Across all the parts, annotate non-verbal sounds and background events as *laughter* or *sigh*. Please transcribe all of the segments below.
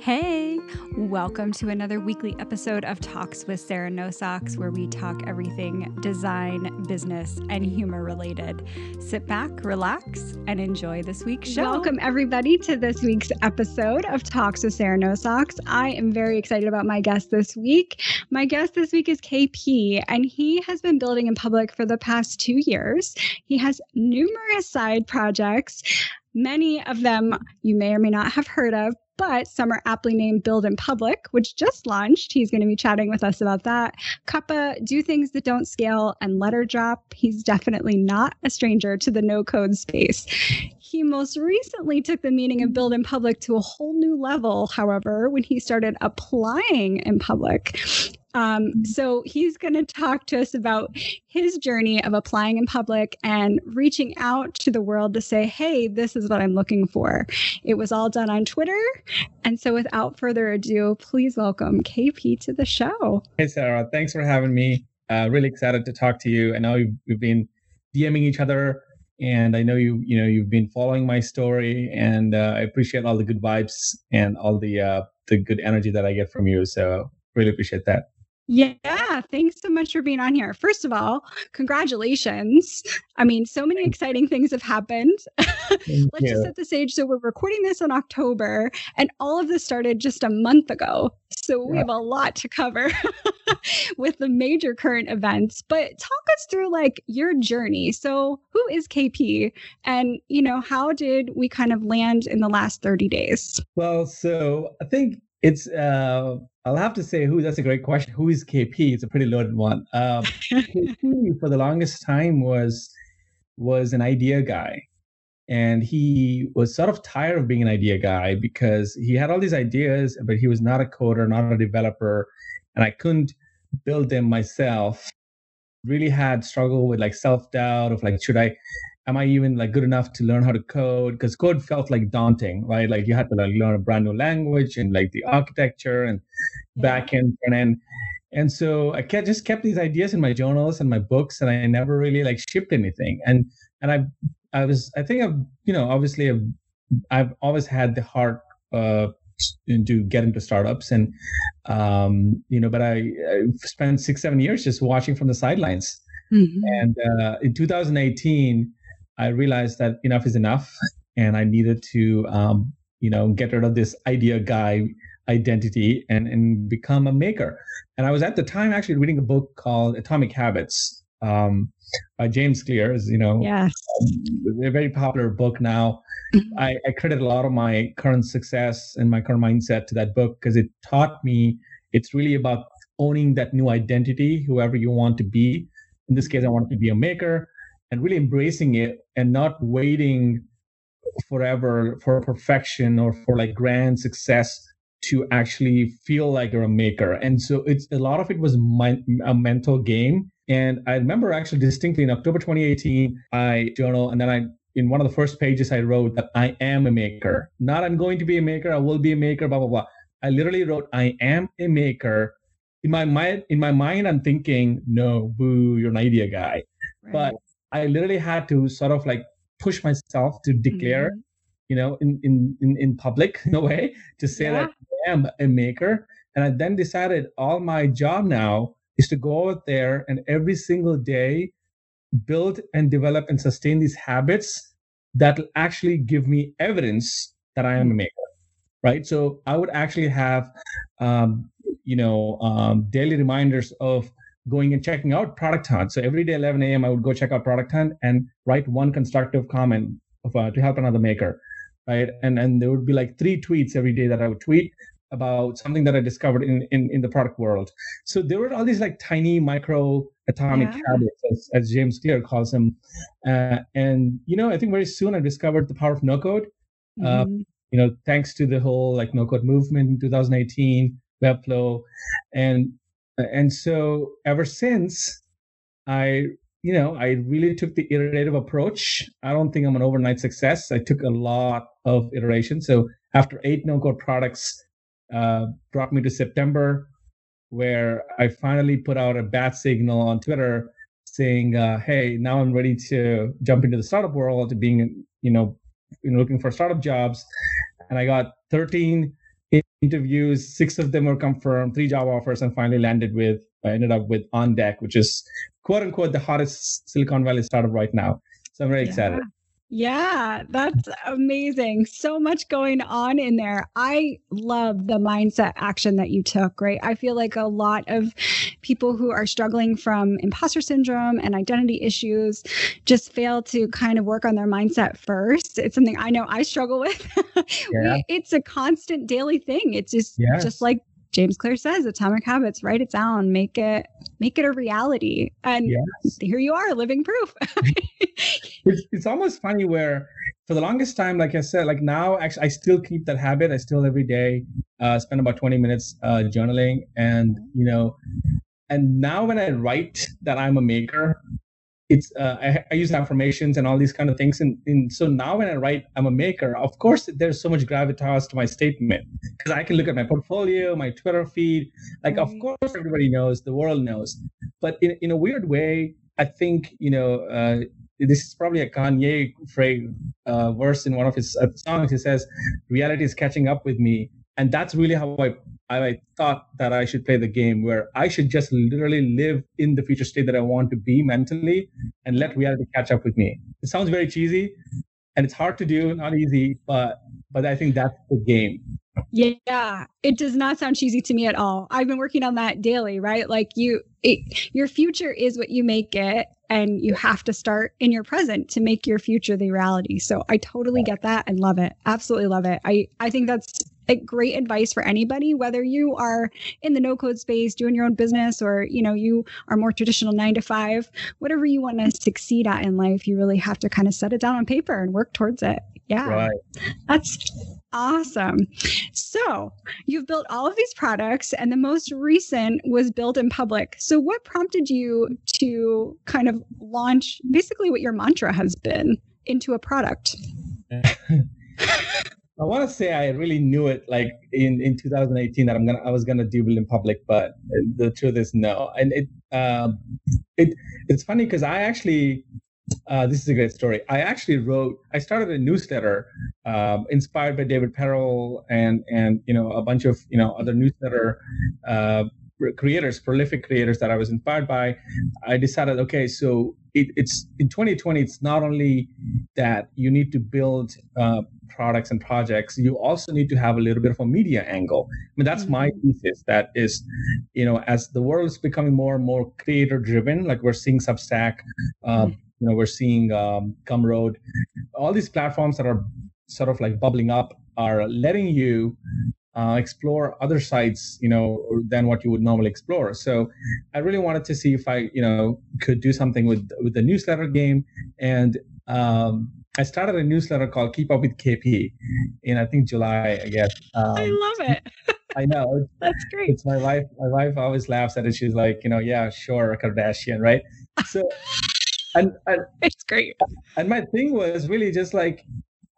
Hey, welcome to another weekly episode of Talks with Sarah No Socks, where we talk everything design, business, and humor related. Sit back, relax, and enjoy this week's show. Welcome, everybody, to this week's episode of Talks with Sarah No Socks. I am very excited about my guest this week. My guest this week is KP, and he has been building in public for the past two years. He has numerous side projects. Many of them you may or may not have heard of, but some are aptly named Build in Public, which just launched. He's going to be chatting with us about that. Cuppa, Do Things That Don't Scale, and Letter Drop. He's definitely not a stranger to the no code space. He most recently took the meaning of build in public to a whole new level, however, when he started applying in public. Um, so he's going to talk to us about his journey of applying in public and reaching out to the world to say, hey, this is what I'm looking for. It was all done on Twitter. And so without further ado, please welcome KP to the show. Hey, Sarah. Thanks for having me. Uh, really excited to talk to you. I know you've been DMing each other and I know you you know you've been following my story and uh, I appreciate all the good vibes and all the uh, the good energy that I get from you so really appreciate that yeah, thanks so much for being on here. First of all, congratulations. I mean, so many exciting things have happened. *laughs* Let's you. just set the stage. So, we're recording this in October, and all of this started just a month ago. So, we have a lot to cover *laughs* with the major current events. But talk us through like your journey. So, who is KP? And, you know, how did we kind of land in the last 30 days? Well, so I think it's uh I'll have to say who. That's a great question. Who is KP? It's a pretty loaded one. Um, *laughs* KP for the longest time was was an idea guy, and he was sort of tired of being an idea guy because he had all these ideas, but he was not a coder, not a developer, and I couldn't build them myself. Really had struggle with like self doubt of like should I am I even like good enough to learn how to code? Because code felt like daunting, right? Like you had to like learn a brand new language and like the architecture and yeah. back end, front end. And so I kept, just kept these ideas in my journals and my books, and I never really like shipped anything. And and I I was I think I've you know obviously I've I've always had the heart uh, to get into startups and um, you know but I, I spent six seven years just watching from the sidelines mm-hmm. and uh, in 2018 I realized that enough is enough, and I needed to, um, you know, get rid of this idea guy identity and and become a maker. And I was at the time actually reading a book called Atomic Habits um, by James Clear. Is you know, yes, um, a very popular book now. Mm-hmm. I, I credit a lot of my current success and my current mindset to that book because it taught me it's really about owning that new identity, whoever you want to be. In this case, I wanted to be a maker and really embracing it and not waiting forever for perfection or for like grand success to actually feel like you're a maker. And so it's a lot of it was my, a mental game. And I remember actually distinctly in October 2018, I journal and then I in one of the first pages I wrote that I am a maker. Not I'm going to be a maker, I will be a maker, blah blah blah. I literally wrote I am a maker. In my mind, in my mind, I'm thinking, no, boo, you're an idea guy. Right. But I literally had to sort of like push myself to declare, mm-hmm. you know, in, in, in, in public *laughs* in a way to say yeah. that I am a maker. And I then decided all my job now is to go out there and every single day build and develop and sustain these habits that will actually give me evidence that I am a mm-hmm. maker. Right. So I would actually have, um, you know, um, daily reminders of going and checking out Product Hunt. So every day, 11 a.m., I would go check out Product Hunt and write one constructive comment of, uh, to help another maker, right? And and there would be like three tweets every day that I would tweet about something that I discovered in in, in the product world. So there were all these like tiny micro atomic yeah. habits, as, as James Clear calls them. Uh, and you know, I think very soon I discovered the power of no code. Uh, mm-hmm. You know, thanks to the whole like no code movement in 2018, Webflow, and and so ever since i you know i really took the iterative approach. I don't think i'm an overnight success. I took a lot of iteration. So after eight no code products uh, brought me to september where i finally put out a bat signal on twitter saying uh, hey now i'm ready to jump into the startup world to being you know looking for startup jobs. And i got 13 interviews. Six of them were confirmed, three job offers, and finally landed with. I ended up with On Deck, which is quote unquote the hottest Silicon Valley startup right now. So I'm very yeah. excited. Yeah, that's amazing. So much going on in there. I love the mindset action that you took, right? I feel like a lot of people who are struggling from imposter syndrome and identity issues just fail to kind of work on their mindset first. It's something I know I struggle with. *laughs* Yeah. it's a constant daily thing. It's just yes. just like James Clear says, atomic habits, write it down, make it make it a reality. And yes. here you are, living proof. *laughs* it's, it's almost funny where for the longest time, like I said, like now actually I still keep that habit. I still every day uh, spend about 20 minutes uh, journaling and you know and now when I write that I'm a maker, it's uh, I, I, use affirmations and all these kind of things. And, and, so now when i write i'm a maker of course there's so much gravitas to my statement. Because i can look at my portfolio my twitter feed like of course everybody knows the world knows. But in, in a weird way i think you know uh, this is probably a kanye phrase uh, verse in one of his uh, songs. He says reality is catching up with me. And that's really how I, I thought that I should play the game, where I should just literally live in the future state that I want to be mentally, and let mm-hmm. reality catch up with me. It sounds very cheesy, and it's hard to do, not easy, but but I think that's the game. Yeah, it does not sound cheesy to me at all. I've been working on that daily, right? Like you, it, your future is what you make it, and you have to start in your present to make your future the reality. So I totally get that and love it. Absolutely love it. I I think that's like great advice for anybody whether you are in the no code space doing your own business or you know you are more traditional 9 to 5 whatever you want to succeed at in life you really have to kind of set it down on paper and work towards it. Yeah. Right. that's awesome. So you've built all of these products and the most recent was built in public. So what prompted you to kind of launch basically what your mantra has been into a product *laughs* I want to say I really knew it like in, in 2018 that I'm gonna I was gonna do in Public, but the truth is no. And it uh, it it's funny because I actually uh, this is a great story. I actually wrote I started a newsletter um, inspired by David Perell and and you know a bunch of you know other newsletter uh, creators, prolific creators that I was inspired by. I decided okay, so it, it's in 2020. It's not only that you need to build uh, products and projects, you also need to have a little bit of a media angle. I mean, that's my mm-hmm. thesis. That is, you know, as the world is becoming more and more creator driven, like we're seeing Substack, um, you know, we're seeing um, Gumroad, all these platforms that are sort of like bubbling up are letting you uh, explore other sites, you know, than what you would normally explore. So I really wanted to see if I, you know, could do something with with the newsletter game. And um, I started a newsletter called Keep Up with KP in I think July, I guess. Um, I love it. *laughs* I know. *laughs* That's great. It's my wife. My wife always laughs at it. She's like, you know, yeah, sure, Kardashian, right? So, and, and it's great. And my thing was really just like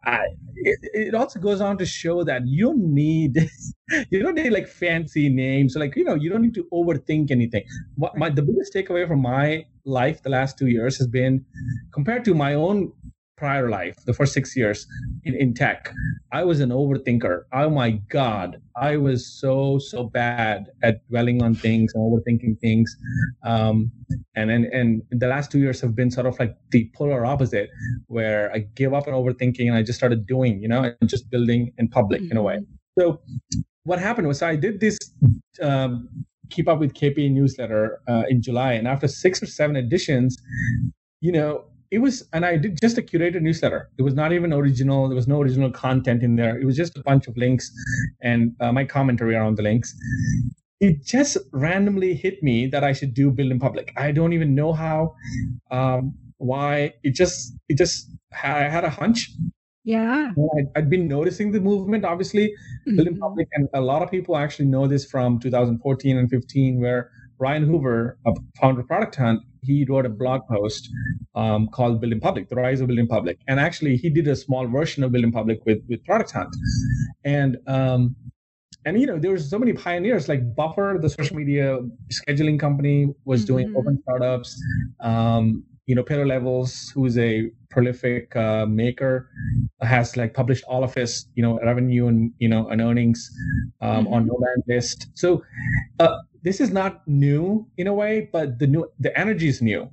I, it, it also goes on to show that you don't need *laughs* you don't need like fancy names. Like you know you don't need to overthink anything. What my the biggest takeaway from my life the last two years has been compared to my own prior life, the first six years in, in tech, I was an overthinker. Oh my God. I was so, so bad at dwelling on things and overthinking things. Um, and, and, and the last two years have been sort of like the polar opposite, where I gave up on overthinking and I just started doing, you know, and just building in public mm-hmm. in a way. Mm-hmm. So what happened was I did this um, keep up with KP newsletter uh, in July, and after six or seven editions, you know, it was and i did just a curated newsletter. It was not even original. There was no original content in there. It was just a bunch of links and uh, my commentary around the links. It just randomly hit me that i should do build in public. I don't even know how um, why. It just it just i had a hunch. Yeah. I'd, I'd been noticing the movement obviously. Mm-hmm. build in mm-hmm. public and a lot of people actually know this from 2014 and 15 where Ryan Hoover, a founder of Product Hunt, he wrote a blog post um, called Building Public, The Rise of Building Public. And actually, he did a small version of Building Public with, with Product Hunt. And, um, and you know, there was so many pioneers like Buffer, the social media scheduling company, was mm-hmm. doing open startups. Um, you know, Pieter Levels, who's a prolific uh, maker, has like published all of his, you know, revenue and you know and earnings um, mm-hmm. on Nomad List. So uh, this is not new in a way, but the new the energy is new.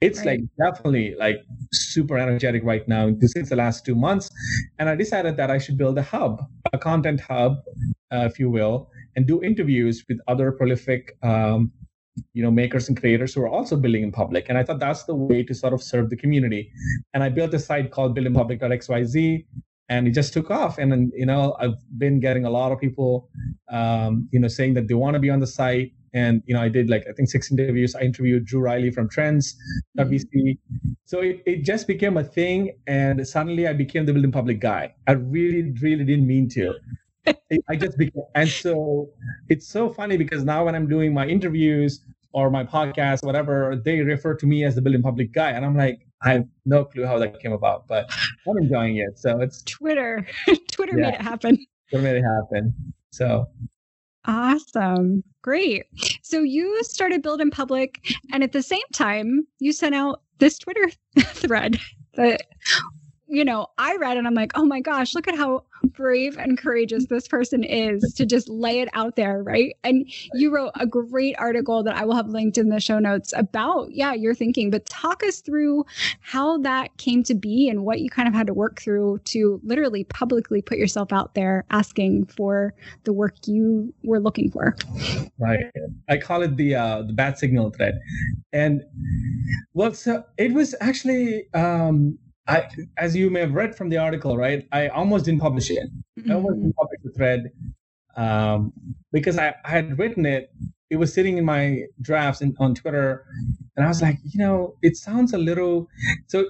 It's right. like definitely like super energetic right now since the last two months, and I decided that I should build a hub, a content hub, uh, if you will, and do interviews with other prolific um, you know makers and creators who are also building in public and i thought that's the way to sort of serve the community and i built a site called buildinpublic.xyz and it just took off. And then you know i've been getting a lot of people um, you know saying that they want to be on the site. And you know i did like i think six interviews. I interviewed Dru Riley from trends.vc mm-hmm. so it, it just became a thing and suddenly i became the building public guy. I really really didn't mean to. *laughs* I just became, and so it's so funny because now when I'm doing my interviews or my podcast, whatever, they refer to me as the building public guy, and I'm like, I have no clue how that came about, but I'm enjoying it. So it's Twitter. *laughs* Twitter yeah, made it happen. Twitter made it happen. So awesome, great. So you started building public, and at the same time, you sent out this Twitter *laughs* thread that you know, I read and I'm like, oh my gosh, look at how brave and courageous this person is to just lay it out there, right? And you wrote a great article that I will have linked in the show notes about, yeah, your thinking, but talk us through how that came to be and what you kind of had to work through to literally publicly put yourself out there asking for the work you were looking for. Right. I call it the uh, the bad signal thread. And well, so it was actually um I, as you may have read from the article, right? I almost didn't publish it. Mm-hmm. I almost didn't publish the thread um, because I, I, had written it. It was sitting in my drafts in, on Twitter, and I was like, you know, it sounds a little. So,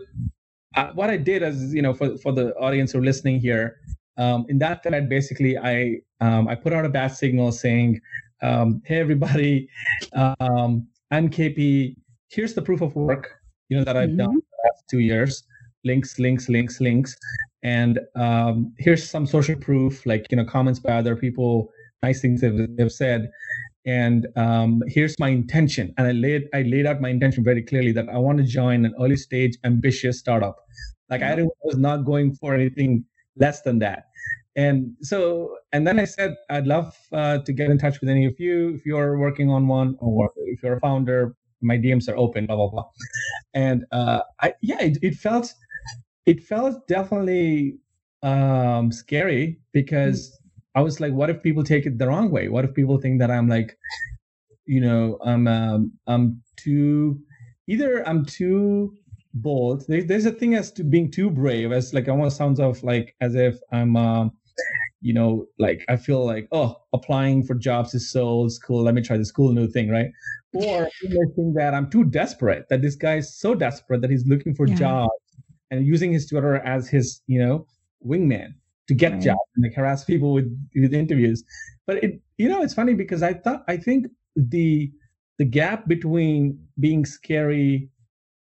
uh, what I did is, you know, for for the audience who are listening here, um, in that thread, basically, I um, I put out a bat signal saying, um, "Hey, everybody, um, I'm KP. Here's the proof of work, you know, that I've mm-hmm. done the last two years." Links, links, links, links. And um, here's some social proof, like you know, comments by other people, nice things they've, they've said. And um, here's my intention. And I laid I laid out my intention very clearly that I want to join an early stage ambitious startup. Like I was not going for anything less than that. And so, and then I said, I'd love uh, to get in touch with any of you if you're working on one or if you're a founder. My DMs are open, blah blah blah. And uh, I, yeah, it, it felt it felt definitely um, scary because mm. I was like, what if people take it the wrong way? What if people think that I'm like, you know, I'm um, I'm too either I'm too bold. There's, there's a thing as to being too brave, as like almost sounds of like as if I'm, um, you know, like I feel like oh, applying for jobs is so old school. Let me try this cool new thing, right? *laughs* Or I think that I'm too desperate. That this guy is so desperate that he's looking for yeah. jobs and using his Twitter as his, you know, wingman to get right. jobs and like harass people with with interviews. But it, you know, it's funny because I thought I think the the gap between being scary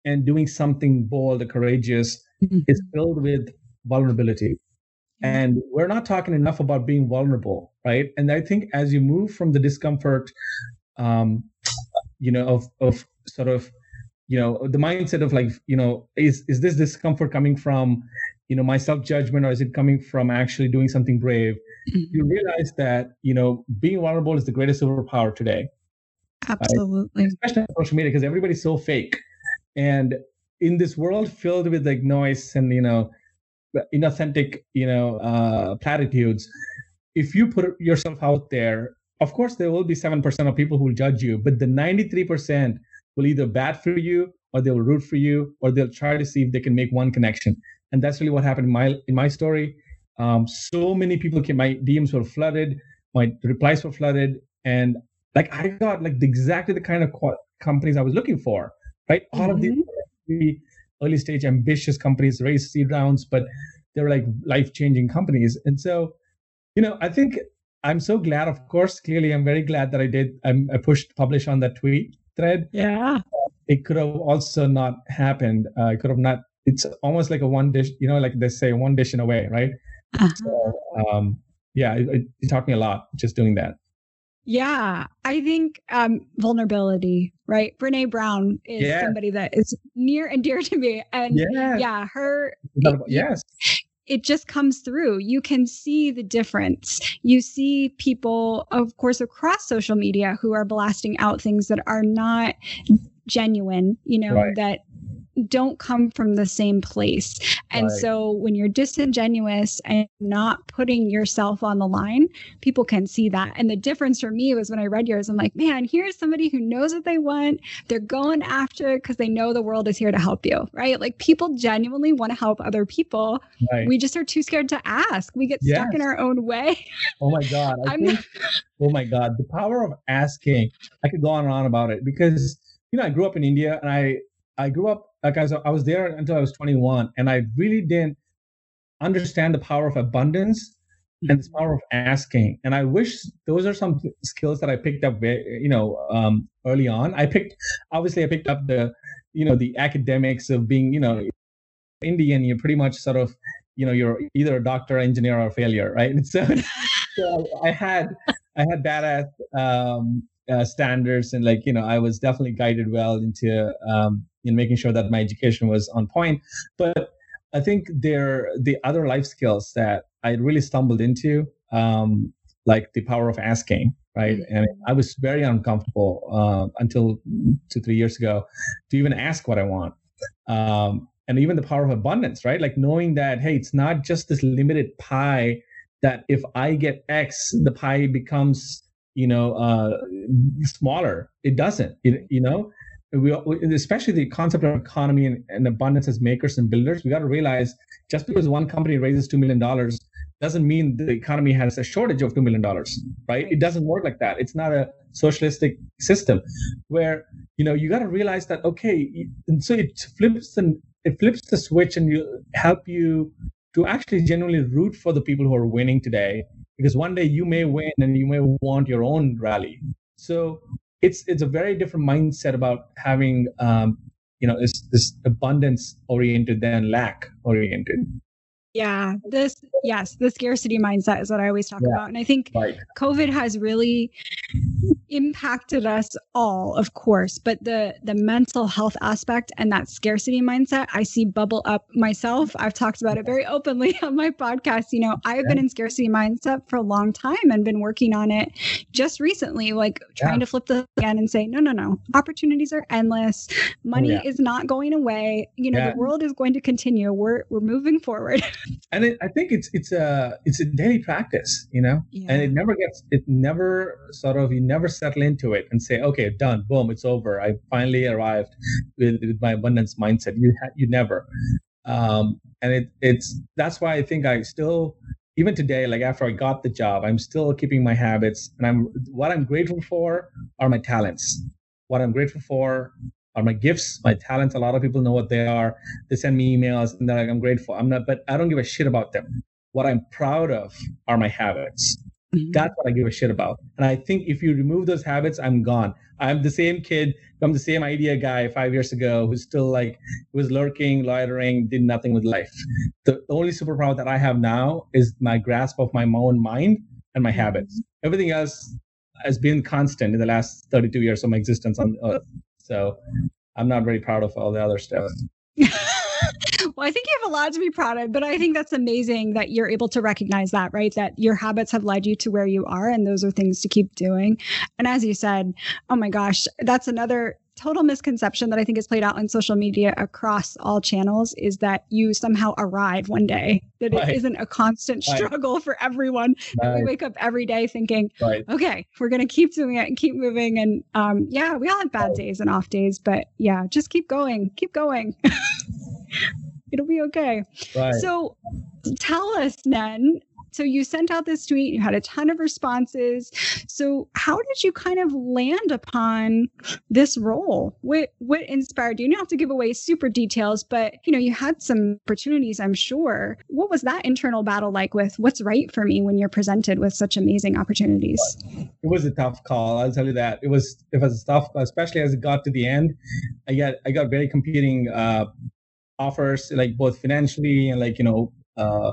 and doing something bold or courageous mm-hmm. is filled with vulnerability. And we're not talking enough about being vulnerable, right? And I think as you move from the discomfort, um, you know, of of sort of you know the mindset of like you know is is this discomfort coming from you know my self judgment or is it coming from actually doing something brave mm-hmm. you realize that you know being vulnerable is the greatest superpower today absolutely right? especially on social media because everybody's so fake and in this world filled with like noise and you know inauthentic you know uh platitudes if you put yourself out there of course there will be 7% of people who will judge you but the 93% will either bat for you or they'll root for you or they'll try to see if they can make one connection and that's really what happened in my in my story um, so many people came my dms were flooded my replies were flooded and like i got like the, exactly the kind of qu- companies i was looking for right all mm-hmm. of these mm-hmm. early stage ambitious companies raised seed rounds but they're like life changing companies and so you know i think i'm so glad of course clearly i'm very glad that i did I'm, i pushed publish on that tweet thread. Yeah. It could have also not happened. Uh, it could have not. It's almost like a one dish, you know, like they say, one dish in a way, right? Uh-huh. So, um, yeah, it, it, it taught me a lot just doing that. Yeah, I think um, vulnerability, right? Brene Brown is yeah. somebody that is near and dear to me, and yeah, yeah her. Yes. It just comes through. You can see the difference. You see people, of course, across social media who are blasting out things that are not genuine, you know, right. that don't come from the same place. And right. so when you're disingenuous and not putting yourself on the line, people can see that. And the difference for me was when I read yours, I'm like, man, here's somebody who knows what they want. They're going after it because they know the world is here to help you, right? Like people genuinely want to help other people. Right. We just are too scared to ask. We get yes. stuck in our own way. Oh my God. I *laughs* think, oh my God, the power of asking. I could go on and on about it because, you know, I grew up in India and I, I grew up like I was, I was there until I was 21, and I really didn't understand the power of abundance and the power of asking. And I wish those are some skills that I picked up, you know, um, early on. I picked, obviously, I picked up the, you know, the academics of being, you know, Indian. You're pretty much sort of, you know, you're either a doctor, engineer, or a failure, right? And *laughs* so, so I had, I had badass um, uh, standards, and like, you know, I was definitely guided well into um, in making sure that my education was on point. But I think there the other life skills that I really stumbled into, um, like the power of asking, right? Mm-hmm. And I was very uncomfortable uh, until two three years ago to even ask what I want. Um, and even the power of abundance, right? Like knowing that hey, it's not just this limited pie. That if I get X, the pie becomes you know uh, smaller. It doesn't. It, you know, we, especially the concept of economy and, and abundance as makers and builders, we got to realize just because one company raises $2 million doesn't mean the economy has a shortage of $2 million, right? It doesn't work like that. It's not a socialistic system where, you know, you got to realize that, okay, and so it flips and it flips the switch and you help you to actually genuinely root for the people who are winning today because one day you may win and you may want your own rally. So it's it's a very different mindset about having um, you know this this abundance oriented than lack oriented yeah, this yes, the scarcity mindset is what I always talk yeah, about. And I think right. COVID has really impacted us all, of course, but the the mental health aspect and that scarcity mindset I see bubble up myself. I've talked about it very openly *laughs* on my podcast. You know, I've yeah. been in scarcity mindset for a long time and been working on it just recently, like trying yeah. to flip the again and say, no, no, no. Opportunities are endless. Money oh, is not going away. You know, the world is going to continue. We're we're moving forward. *laughs* and it, I think it's it's a it's a daily practice, you know, yeah. and it never gets it never sort of you never settle into it and say, okay, done, boom, it's over. I finally arrived with, with my abundance mindset. You ha- you never, um, and it it's that's why I think I still even today, like after I got the job, I'm still keeping my habits, and I'm what I'm grateful for are my talents. What I'm grateful for are my gifts, my talents. A lot of people know what they are. They send me emails and they're like, I'm grateful. I'm not, but I don't give a shit about them. What I'm proud of are my habits. Mm-hmm. That's what I give a shit about. And I think if you remove those habits, I'm gone. I'm the same kid. I'm the same idea guy five years ago who's still like was lurking, loitering, did nothing with life. The only superpower that I have now is my grasp of my own mind and my habits. Everything else has been constant in the last 32 years of my existence on earth. So I'm not very proud of all the other stuff. *laughs* *laughs* well, I think you have a lot to be proud of, but I think that's amazing that you're able to recognize that, right? That your habits have led you to where you are, and those are things to keep doing. And as you said, oh my gosh, that's another total misconception that I think is played out on social media across all channels is that you somehow arrive one day, that right. it isn't a constant struggle right. for everyone. Right. That we wake up every day thinking, okay, we're going to keep doing it and keep moving. And um, yeah, we all have bad days and off days, but yeah, just keep going, keep going. *laughs* *laughs* It'll be okay. So tell us, then, so you sent out this tweet, you had a ton of responses. So how did you kind of land upon this role? What what inspired you? You don't have to give away super details, but you know, you had some opportunities, I'm sure. What was that internal battle like with what's right for me when you're presented with such amazing opportunities? It was a tough call. I'll tell you that. It was it was a tough, especially as it got to the end. I got I got very competing uh offers like both financially and like you know uh,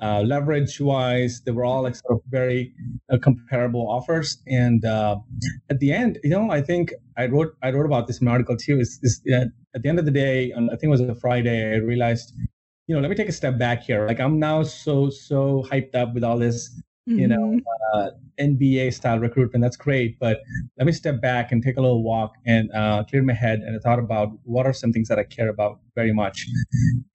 uh, leverage wise. They were all like sort of very uh, comparable offers. And uh, at the end, you know, I think I wrote I wrote about this in my article too. Is, is at the end of the day, on, I think it was a Friday, I realized, you know, let me take a step back here. Like I'm now so so hyped up with all this mm-hmm. you know, mm-hmm. uh, NBA style recruitment. That's great. But let me step back and take a little walk and uh, clear my head. And I thought about what are some things that I care about very much.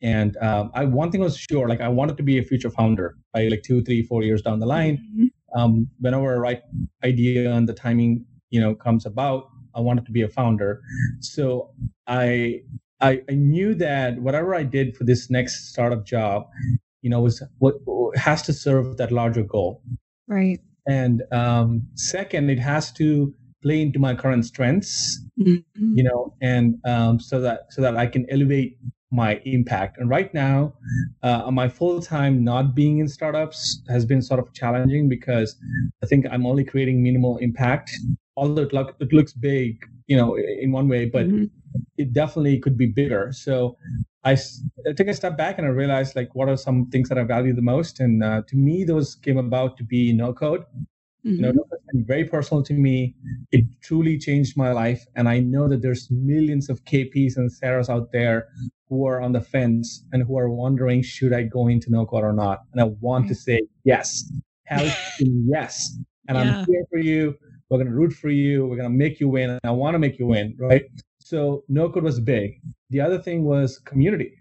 And um, I one thing was sure, like I wanted to be a future founder by like two, three, four years down the line. Mm-hmm. Um, whenever a right idea and the timing, you know, comes about, I wanted to be a founder. So I I, I, knew that whatever I did for this next startup job, you know, is what has to serve that larger goal. Right. And um, second, it has to play into my current strengths, mm-hmm. you know, and um, so that so that I can elevate my impact. And right now, uh, my full time not being in startups has been sort of challenging because I think I'm only creating minimal impact. Although it, look, it looks big, you know, in one way, but mm-hmm. it definitely could be bigger. So I, I took a step back and I realized like what are some things that I value the most, and uh, to me those came about to be no code. Mm-hmm. You know, it's been very personal to me. It truly changed my life, and I know that there's millions of KPs and Sarahs out there who are on the fence and who are wondering should I go into no code or not. And I want to say yes, hell *laughs* yes, and yeah. I'm here for you. We're gonna root for you. We're gonna make you win, and I want to make you win, right? So no code was big. The other thing was community.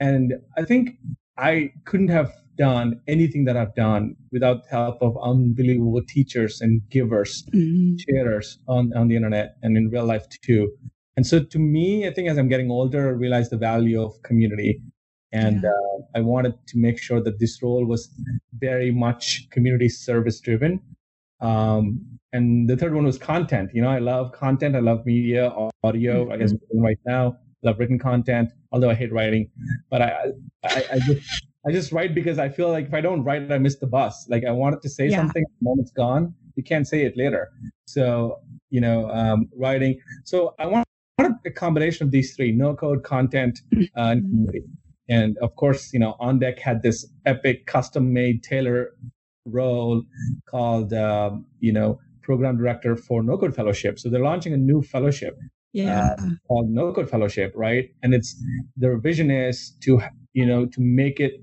And I think I couldn't have done anything that I've done without the help of unbelievable teachers and givers, mm-hmm. sharers on, on the internet and in real life too. And so to me, I think as I'm getting older, I realized the value of community. And yeah. uh, I wanted to make sure that this role was very much community service driven. Um, and the third one was content. You know, I love content. I love media, audio. Mm-hmm. I guess mm-hmm. right now, love written content. Although I hate writing, but I, I, I just, I just write because I feel like if I don't write, I miss the bus. Like I wanted to say yeah. something, the moment's gone. You can't say it later. So you know, um, writing. So I want, I want a combination of these three: no code, content, *clears throat* uh, and community. And of course, you know, on deck had this epic custom-made tailor role called, um, you know, program director for No Code Fellowship. So they're launching a new fellowship yeah. Uh, called No Code Fellowship, right? And it's their vision is to, you know, to make it,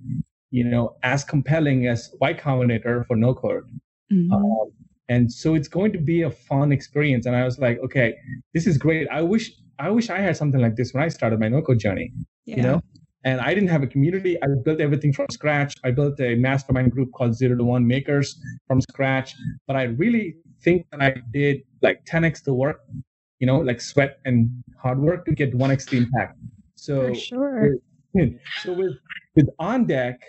you know, as compelling as Y Combinator for No Code. Mm-hmm. Um, and so it's going to be a fun experience. And I was like, okay, this is great. I wish I wish I had something like this when I started my no code journey. Yeah. You know, and I didn't have a community. I built everything from scratch. I built a mastermind group called Zero to One Makers from scratch. But I really think that I did like 10x the work, you know, like sweat and hard work to get 1x the impact. So, For sure. so with with on deck,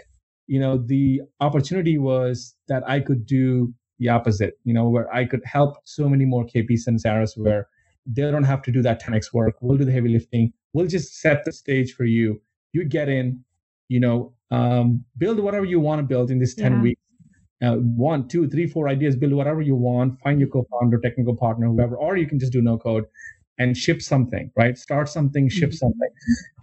you know, the opportunity was that I could do the opposite, you know, where I could help so many more KPs and Sarahs where they don't have to do that 10x work. We'll do the heavy lifting. We'll just set the stage for you you get in, you know, um, build whatever you want to build in this 10 yeah. weeks. Uh, one, two, three, four ideas, build whatever you want, find your co-founder, technical partner, whoever, or you can just do no code and ship something, right? Start something, ship mm-hmm. something.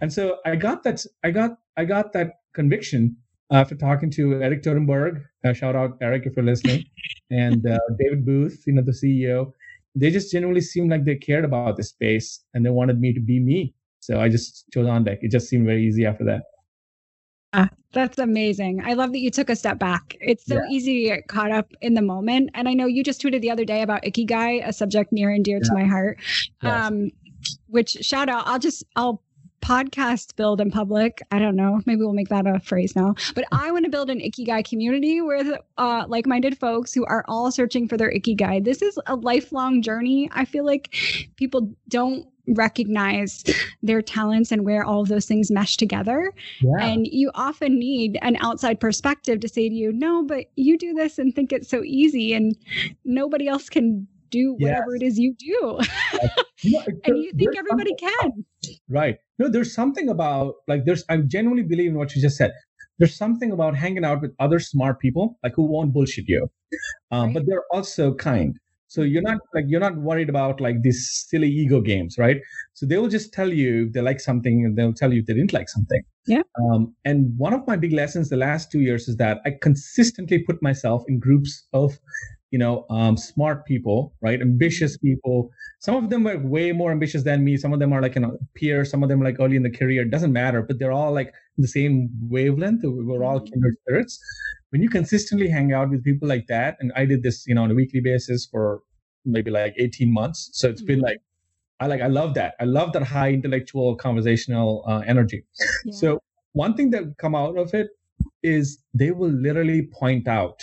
And so I got that, I got, I got that conviction after talking to Erik Torenberg. Uh, shout out Erik if you're listening, *laughs* and uh, David Booth, you know, the CEO. They just genuinely seemed like they cared about the space and they wanted me to be me. So I just chose on deck. It just seemed very easy after that. That's amazing. I love that you took a step back. It's so yeah. easy to get caught up in the moment. And I know you just tweeted the other day about Ikigai, a subject near and dear yeah. to my heart. Yes. Um, which shout out, I'll just I'll podcast build in public. I don't know. Maybe we'll make that a phrase now. But I want to build an Ikigai community with uh, like minded folks who are all searching for their Ikigai. This is a lifelong journey. I feel like people don't recognize their talents and where all of those things mesh together. Yeah. And you often need an outside perspective to say to you, no, but you do this and think it's so easy and nobody else can do whatever yes. it is you do. *laughs* and you think everybody can. Right. No, there's something about like there's I genuinely believe in what you just said. There's something about hanging out with other smart people, like who won't bullshit you. Um, right. but they're also kind. So you're not like you're not worried about like these silly ego games, right? So they will just tell you if they like something and they'll tell you if they didn't like something. Yeah. Um, and one of my big lessons the last two years is that I consistently put myself in groups of you know um, smart people right ambitious people some of them were way more ambitious than me some of them are like you know peers some of them are like early in the career it doesn't matter but they're all like the same wavelength we're all mm-hmm. kindred spirits when you consistently hang out with people like that and i did this you know on a weekly basis for maybe like 18 months so it's been mm-hmm. like i like i love that i love that high intellectual conversational uh, energy yeah. so one thing that come out of it is they will literally point out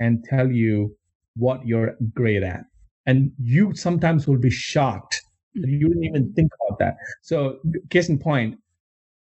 and tell you what you're great at. And you sometimes will be shocked that you didn't even mm-hmm. think about that. So, case in point,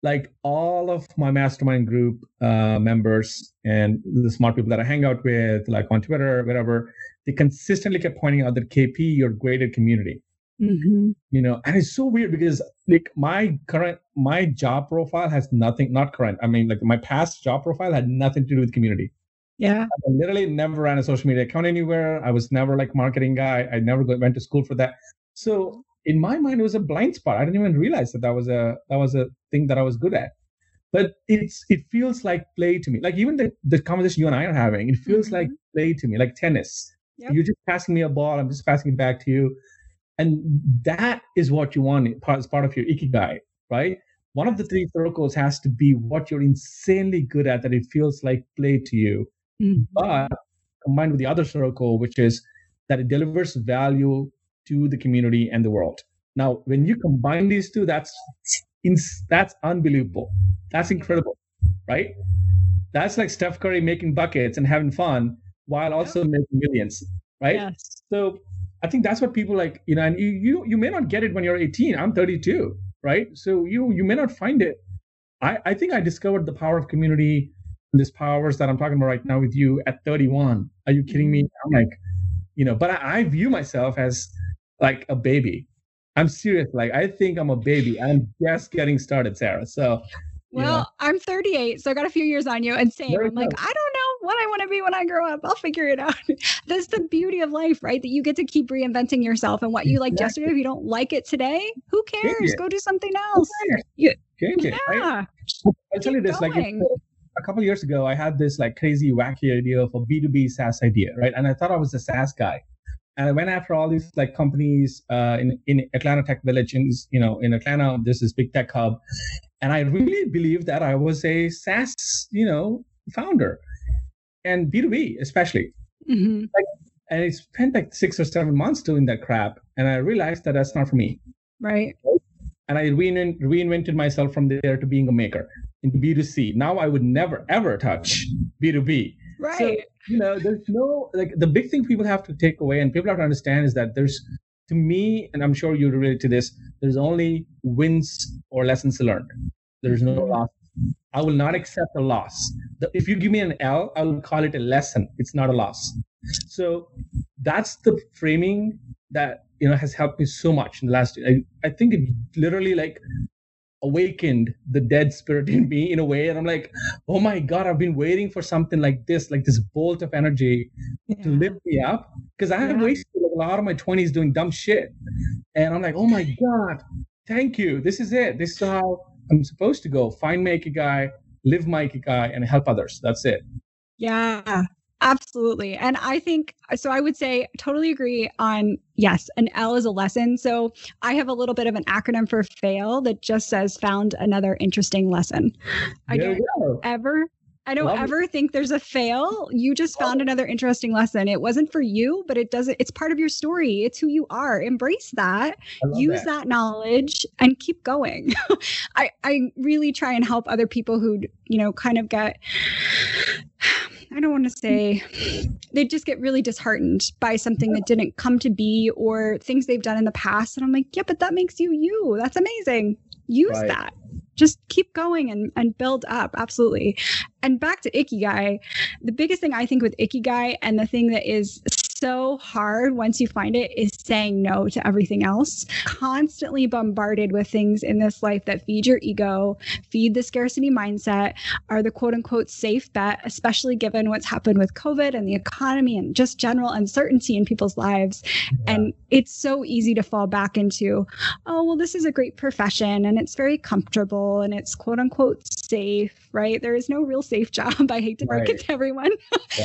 like all of my mastermind group uh, members and the smart people that I hang out with, like on Twitter, whatever, they consistently kept pointing out that KP, you're great at community. Mm-hmm. You know, and it's so weird because like my current my job profile has nothing, not current. I mean, like my past job profile had nothing to do with community. Yeah. I literally never ran a social media account anywhere. I was never like marketing guy. I never went to school for that. So in my mind, it was a blind spot. I didn't even realize that that was a that was a thing that I was good at. But it's it feels like play to me. Like even the, the conversation you and I are having, it feels mm-hmm. like play to me, like tennis. Yep. You're just passing me a ball. I'm just passing it back to you. And that is what you want as part of your ikigai, right? One of the three circles has to be what you're insanely good at, that it feels like play to you Mm-hmm. But combined with the other circle, which is that it delivers value to the community and the world. Now, when you combine these two, that's that's unbelievable. That's incredible, right? That's like Steph Curry making buckets and having fun while also making millions, right? Yes. So I think that's what people like, you know, and you, you you may not get it when you're 18. I'm 32, right? So you you may not find it. I, I think I discovered the power of community these powers that I'm talking about right now with you at 31. Are you kidding me? Mm-hmm. I'm like, you know, but I, I view myself as like a baby. I'm serious. Like I think I'm a baby. I'm just getting started, Sarah. So well, know. I'm 38, so I got a few years on you. And same, I'm like, I don't know what I want to be when I grow up. I'll figure it out. *laughs* That's the beauty of life, right? That you get to keep reinventing yourself. And what you liked yesterday, if you don't like it today, who cares? Go do something else. You, Change it. Yeah. I, will tell you this, going. like a couple years ago, I had this like crazy, wacky idea of a B2B SaaS idea, right? And I thought I was a SaaS guy. And I went after all these like companies uh, in in Atlanta Tech Village, in you know, in Atlanta, this is big tech hub, and I really believed that I was a SaaS, you know, founder, and B two B especially. Mm-hmm. Like, and I spent like six or seven months doing that crap, and I realized that that's not for me. Right. And I reinvent, reinvented myself from there to being a maker into B2C. Now I would never ever touch B2B. Right. So, you know, there's no like the big thing people have to take away and people have to understand is that there's to me, and I'm sure you relate to this, there's only wins or lessons learned. There's no mm-hmm. loss. I will not accept a loss. If you give me an L, I will call it a lesson. It's not a loss. So that's the framing that you know has helped me so much in the last. I, I think it literally like awakened the dead spirit in me in a way. And i'm like oh my god i've been waiting for something like this like this bolt of energy yeah. to lift me up. Because i have wasted like, a lot of my 20s doing dumb shit. And i'm like oh my god thank you. This is it. This is how i'm supposed to go. Find my ikigai live my ikigai and help others. That's it. Yeah Absolutely. And I think so. I would say totally agree on yes, an L is a lesson. So I have a little bit of an acronym for fail that just says found another interesting lesson. I don't ever I don't Love ever it. think there's a fail. You just found another interesting lesson. It wasn't for you, but it doesn't it's part of your story. It's who you are. Embrace that. Use that. that. knowledge and keep going. *laughs* I I really try and help other people who, you know, kind of get I don't want to say they just get really disheartened by something that didn't come to be or things they've done in the past. And I'm like, yeah, but that makes you you. That's amazing. Use right. that. Just keep going and, and build up. Absolutely. And back to Ikigai, the biggest thing I think with Ikigai and the thing that is so hard once you find it is saying no to everything else. Constantly bombarded with things in this life that feed your ego, feed the scarcity mindset, are the quote unquote safe bet, especially given what's happened with COVID and the economy and just general uncertainty in people's lives. Yeah. And it's so easy to fall back into, oh, well, this is a great profession and it's very comfortable and it's quote unquote safe, right? There is no real safe *laughs* job. I hate to break right. it to everyone.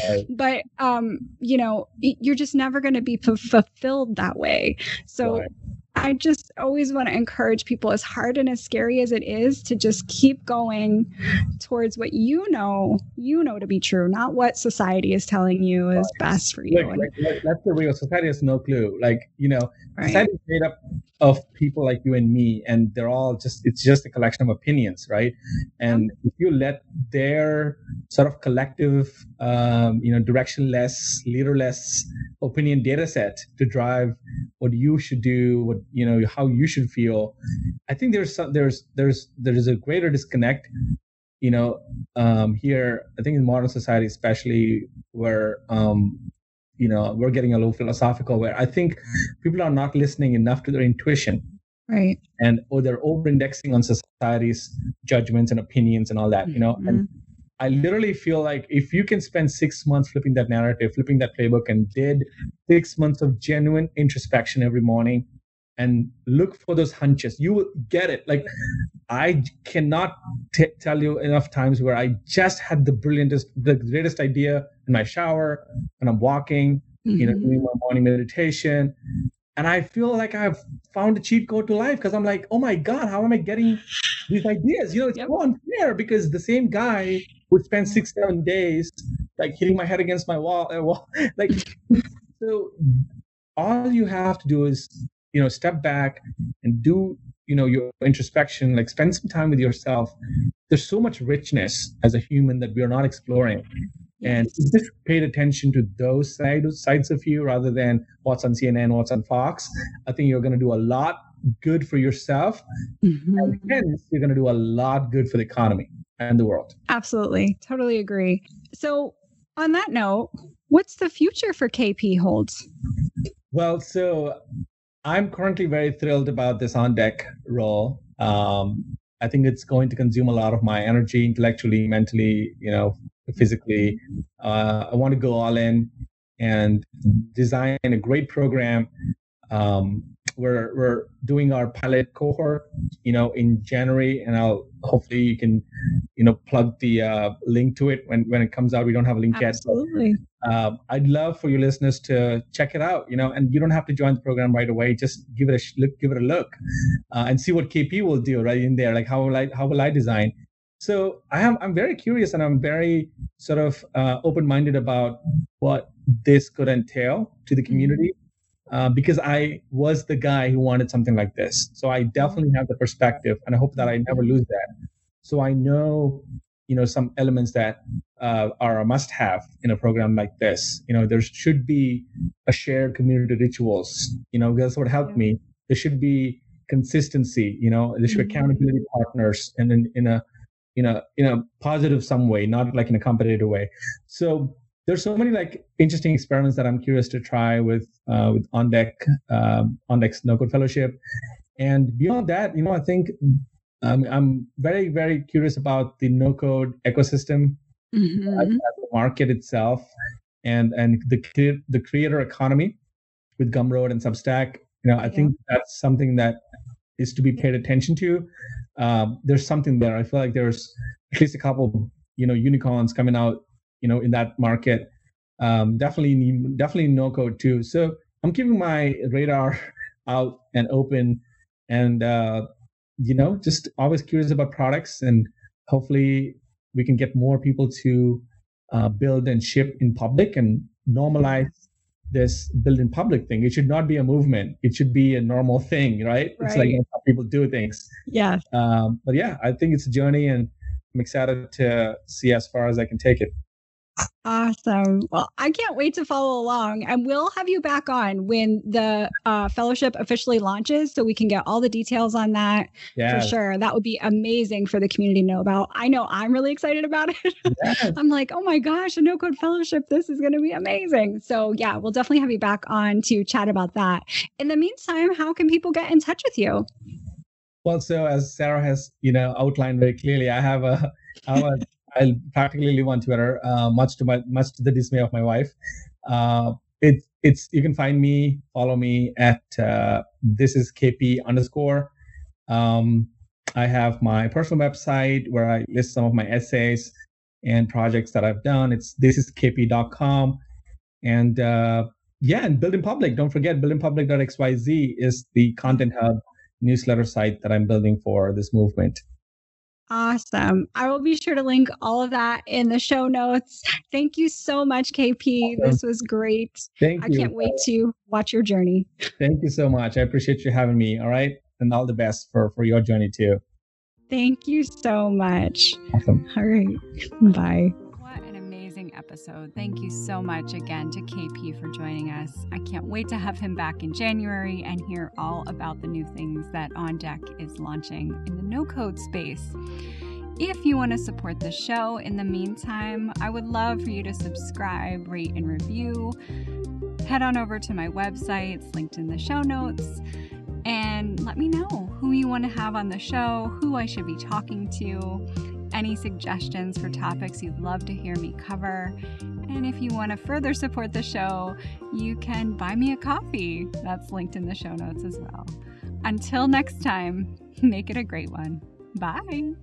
right. *laughs* But, um, you know, you're just never going to be f- fulfilled that way. So, right. I just always want to encourage people, as hard and as scary as it is, to just keep going towards what you know you know to be true, not what society is telling you is best for you. Look, like, that's the real society has no clue. Like you know, right. society is made up of people like you and me and they're all just it's just a collection of opinions right and if you let their sort of collective um, you know directionless leaderless opinion data set to drive what you should do what you know how you should feel i think there's some, there's there's there's a greater disconnect you know um, here i think in modern society especially where um, you know we're getting a little philosophical where i think people are not listening enough to their intuition. Right. And or they're over indexing on society's judgments and opinions and all that you know? Mm-hmm. and i literally feel like if you can spend six months flipping that narrative flipping that playbook and did six months of genuine introspection every morning and look for those hunches you will get it like i cannot t- tell you enough times where i just had the brilliantest the greatest idea in my shower and i'm walking mm-hmm. you know mm-hmm. doing my morning meditation and i feel like i've found a cheat code to life because i'm like oh my god how am i getting these ideas you know it's yep. so unfair because the same guy would spend six seven days like hitting my head against my wall, uh, wall *laughs* like so all you have to do is you know step back and do you know your introspection like spend some time with yourself. There's so much richness as a human that we are not exploring. And just paid attention to those sides sides of you rather than what's on cnn what's on fox. I think you're going to do a lot good for yourself. Mm-hmm. and hence you're going to do a lot good for the economy and the world. Absolutely. Totally agree. So on that note what's the future for kp holds? Well so I'm currently very thrilled about this on deck role. Um, I think it's going to consume a lot of my energy, intellectually, mentally, you know, physically. Uh, I want to go all in and design a great program um, we're we're doing our pilot cohort, you know, in January, and I'll hopefully you can, you know, plug the uh, link to it when when it comes out. We don't have a link Absolutely. yet. Absolutely. Uh, I'd love for your listeners to check it out, you know, and you don't have to join the program right away. Just give it a look, give it a look, uh, and see what KP will do right in there. Like how will I how will I design? So I am I'm very curious and I'm very sort of uh, open minded about what this could entail to the mm-hmm. community. Uh, because I was the guy who wanted something like this. So I definitely have the perspective, and I hope that I never lose that. So I know, you know, sum elements that uh, are a must-have in a program like this. You know, there should be a shared community rituals. You know, because that's what helped me. There should be consistency. You know, there should be mm-hmm. accountability partners, and then in a in a in a positive some way, not like in a competitive way. So there's so many like interesting experiments that I'm curious to try with uh, with on deck uh, on deck's no code fellowship, and beyond that, you know, I think um, I'm very very curious about the no code ecosystem, mm-hmm. uh, the market itself, and and the the creator economy with Gumroad and Substack. You know, I yeah. think that's something that is to be paid attention to. Um, there's something there. I feel like there's at least a couple, you know, unicorns coming out you know in that market um, definitely definitely no code too so i'm keeping my radar *laughs* out and open and uh, you know just always curious about products and hopefully we can get more people to uh, build and ship in public and normalize this build in public thing. It should not be a movement. It should be a normal thing, right? right. It's like how people do things. Yeah. Um, but yeah, I think it's a journey and I'm excited to see as far as I can take it. Awesome. Well, I can't wait to follow along. And we'll have you back on when the uh, fellowship officially launches so we can get all the details on that yes. for sure. That would be amazing for the community to know about. I know I'm really excited about it. *laughs* Yes. I'm like, oh my gosh, a no code fellowship. This is going to be amazing. So, yeah, we'll definitely have you back on to chat about that. In the meantime, how can people get in touch with you? Well, so as Sarah has, you know, outlined very clearly, I have a, I have a I practically live on Twitter, uh, much to my much to the dismay of my wife. Uh, it, it's you can find me, follow me at uh, this is KP underscore. Um, I have my personal website where I list some of my essays and projects that I've done. It's this is kp.com. And uh, yeah, and Build in Public. Don't forget, buildinpublic.xyz is the content hub newsletter site that I'm building for this movement. Awesome. I will be sure to link all of that in the show notes. Thank you so much, KP. Awesome. This was great. Thank I you. I can't wait to watch your journey. Thank you so much. I appreciate you having me. All right. And all the best for, for your journey too. Thank you so much. Awesome. All right. Bye episode. Thank you so much again to KP for joining us. I can't wait to have him back in January and hear all about the new things that On Deck is launching in the no code space. If you want to support the show in the meantime, I would love for you to subscribe, rate, and review. Head on over to my website, it's linked in the show notes, and let me know who you want to have on the show, who I should be talking to any suggestions for topics you'd love to hear me cover. And if you want to further support the show, you can buy me a coffee. That's linked in the show notes as well. Until next time, *laughs* make it a great one. Bye.